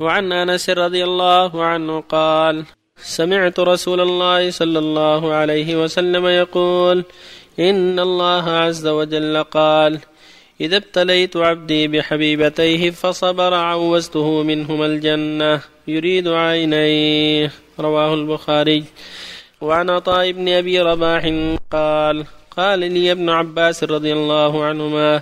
وعن أنس رضي الله عنه قال سمعت رسول الله صلى الله عليه وسلم يقول إن الله عز وجل قال إذا ابتليت عبدي بحبيبتيه فصبر عوزته منهما الجنة يريد عينيه. رواه البخاري. وعن عطاء بن أبي رباح قال قال لي ابن عباس رضي الله عنهما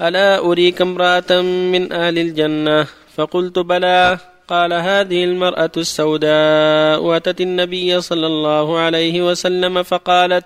ألا أريك امرأة من أهل الجنة؟ فقلت بلى. قال هذه المرأة السوداء أتت النبي صلى الله عليه وسلم فقالت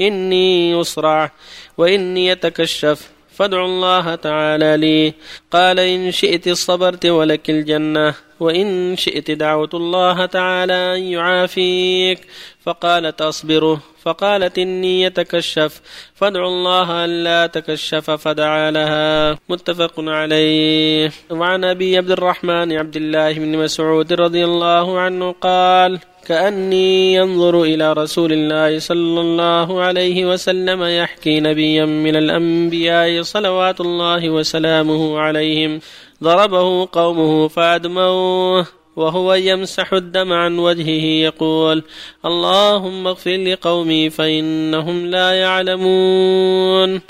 إني يصرع وإني يتكشف فادعوا الله تعالى لي. قال إن شئت صبرت ولك الجنة. وإن شئت دعوت الله تعالى أن يعافيك. فقالت أصبره. فقالت إني يتكشف. فادعوا الله ألا تكشف فدعا لها. متفق عليه. وعن أبي عبد الرحمن عبد الله بن مسعود رضي الله عنه قال كأني ينظر إلى رسول الله صلى الله عليه وسلم يحكي نبيا من الأنبياء صلوات الله وسلامه عليهم ضربه قومه فأدموه وهو يمسح الدم عن وجهه يقول اللهم اغفر لقومي فإنهم لا يعلمون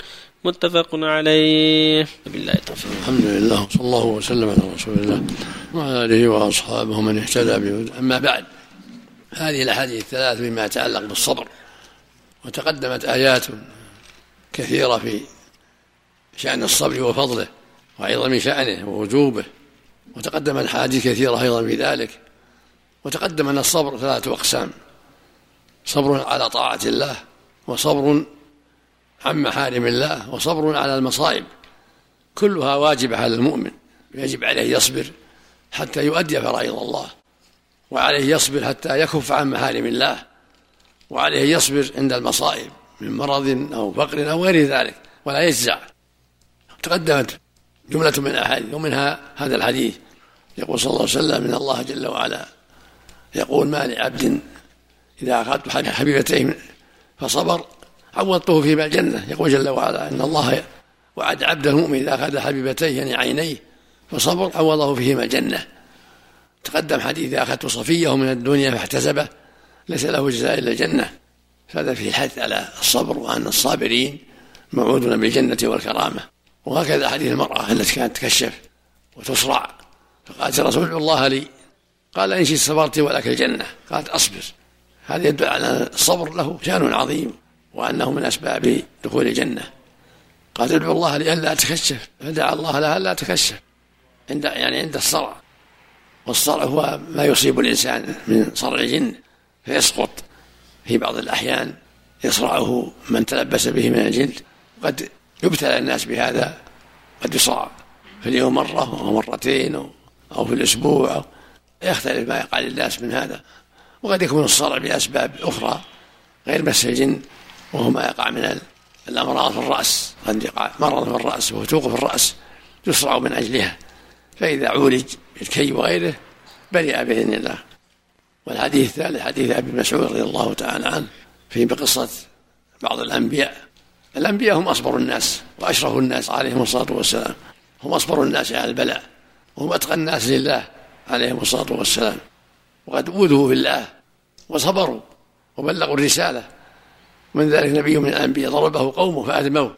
متفق عليه بالله التوفيق. الحمد لله وصلى الله وسلم على رسول الله وعلى آله وأصحابه من اهتدى به أما بعد هذه الأحاديث الثلاث بما يتعلق بالصبر وتقدمت آيات كثيرة في شأن الصبر وفضله. وعظم شأنه ووجوبه وتقدم حديث كثيرة أيضا في ذلك وتقدم أن الصبر ثلاثة أقسام صبر على طاعة الله وصبر عن محارم الله وصبر على المصائب كلها واجبة على المؤمن يجب عليه يصبر حتى يؤدي فرائض الله وعليه يصبر حتى يكف عن محارم الله وعليه يصبر عند المصائب من مرض أو فقر أو غير ذلك ولا يجزع. تقدمت جملة من الأحاديث ومنها هذا الحديث. يقول صلى الله عليه وسلم إن الله جل وعلا يقول ما لعبد إذا أخذت حبيبتيه فصبر عوضته فيما الجنة. يقول جل وعلا إن الله وعد عبده المؤمن إذا أخذ حبيبتيه يعني عينيه فصبر عوضه فيهما الجنة. تقدم حديث إذا أخذت صفيه من الدنيا فاحتسبه ليس له جزاء إلا الجنة. فهذا فيه الحث على الصبر وأن الصابرين موعودون بالجنة والكرامة. وهكذا حديث المرأة التي كانت تكشف وتصرع. فقالت يا رسول الله لي. قال إن شئت صبرت ولك الجنة. قالت أصبر. هذا يدل على الصبر له شان عظيم وأنه من أسباب دخول الجنة. قالت ادعو الله لي ألا أتكشف. فدعا الله لها ألا أتكشف. عند يعني عند الصرع. والصرع هو ما يصيب الإنسان من صرع الجن فيسقط. في بعض الأحيان يصرعه من تلبس به من الجلد. قد يبتلى الناس بهذا قد يصرع في اليوم مرة أو مرتين أو في الأسبوع. يختلف ما يقع للناس من هذا. وقد يكون الصرع بأسباب أخرى غير مس الجن وهو ما يقع من الأمراض في الرأس. قد يقع مرض في الرأس وتوقف الرأس يصرع من أجلها. فإذا عولج بالكي وغيره برئ بإذن الله. والحديث الثالث حديث أبي مسعود رضي الله تعالى عنه في بقصة بعض الأنبياء الأنبياء هم أصبر الناس وأشرف الناس عليهم الصلاة والسلام. هم أصبر الناس على البلاء. وهم أتقى الناس لله عليهم الصلاة والسلام. وقد أوذوا في الله وصبروا وبلغوا الرسالة. من ذلك نبي من الأنبياء ضربه قومه فأدموه.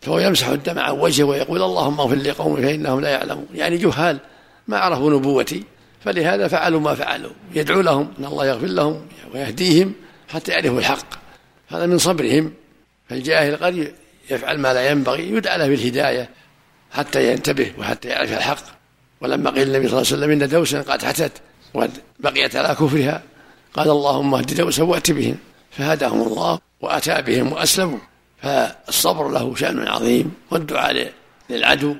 فهو يمسح الدم عن وجهه ويقول اللهم اغفر لقومي فإنهم لا يعلمون. يعني جهال ما عرفوا نبوتي. فلهذا فعلوا ما فعلوا. يدعو لهم أن الله يغفر لهم ويهديهم حتى يعرفوا الحق. هذا من صبرهم. فالجاهل قد يفعل ما لا ينبغي يدعى له بالهداية حتى ينتبه وحتى يعرف الحق. ولما قيل النبي صلى الله عليه وسلم إن دوسا قد حتت وقد بقيت على كفرها قال اللهم اهد دوسا وأت بهم. فهداهم الله وأتى بهم وأسلموا. فالصبر له شأن عظيم والدعاء للعدو.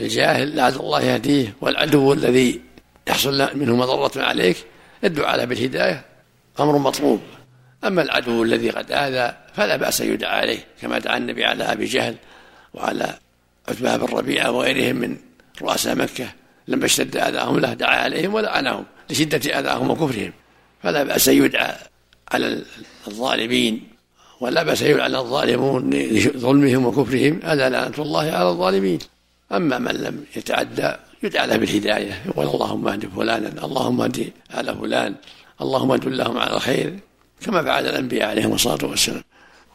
الجاهل لعل الله يهديه والعدو الذي يحصل منه مضرة عليك الدعاء له بالهداية. أمر مطلوب. أما العدو الذي قد آذى فلا بأس يدعى عليه كما دعا النبي على أبي جهل وعلى عتبة بن ربيعة وغيرهم من رؤساء مكة. لما اشتد أذاهم له دعا عليهم ولعنهم لشدة أذاهم وكفرهم. فلا بأس يدعى على الظالمين ولا بأس أن يلعن الظالمون لظلمهم وكفرهم. ألا لعنة الله على الظالمين. أما من لم يتعدى يدعى له بالهداية يقول اللهم اهد فلانا اللهم اهد على فلان اللهم دلهم على الخير كما فعل الأنبياء عليهم الصلاة والسلام.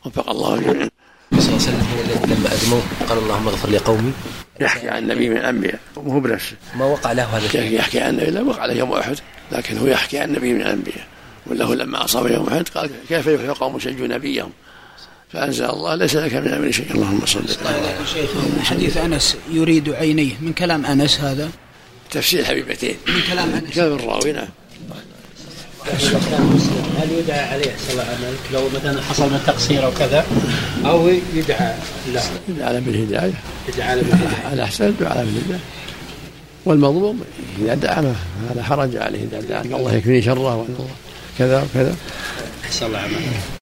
وفق الله جميعا. صلى الله عليه وسلم هو الذي لما أدموه قال اللهم اغفر لقومي. يحكي عن النبي من الأنبياء. وهو بنفسه ما وقع له هذا الشيء. يحكي عن النبي. لا وقع له يوم أحد. لكن هو يحكي عن النبي من الأنبياء. وله لما أصاب يوم أحد قال كيف يحيي قوم شجوا نبيهم؟ فأنزل الله ليس لك من أمر شيء. اللهم صل على شيخ حديث أنس يريد عينيه. من كلام أنس هذا؟ تفسير الحبيبتين من كلام أنس. كلام الراوي نعم. هل يدعى عليه صلى الله عليه وسلم؟ لو مثلا حصل من تقصير أو كذا أو يدعى له. يدعى له بالهدايه يدعى له. بالهدايه على احسن الدعاء له بالهدايه والمظلوم إذا دعا ما لا حرج عليه إذا دعا الله يكفيني شره وأن الله كذا وكذا. أحسن الله عمله.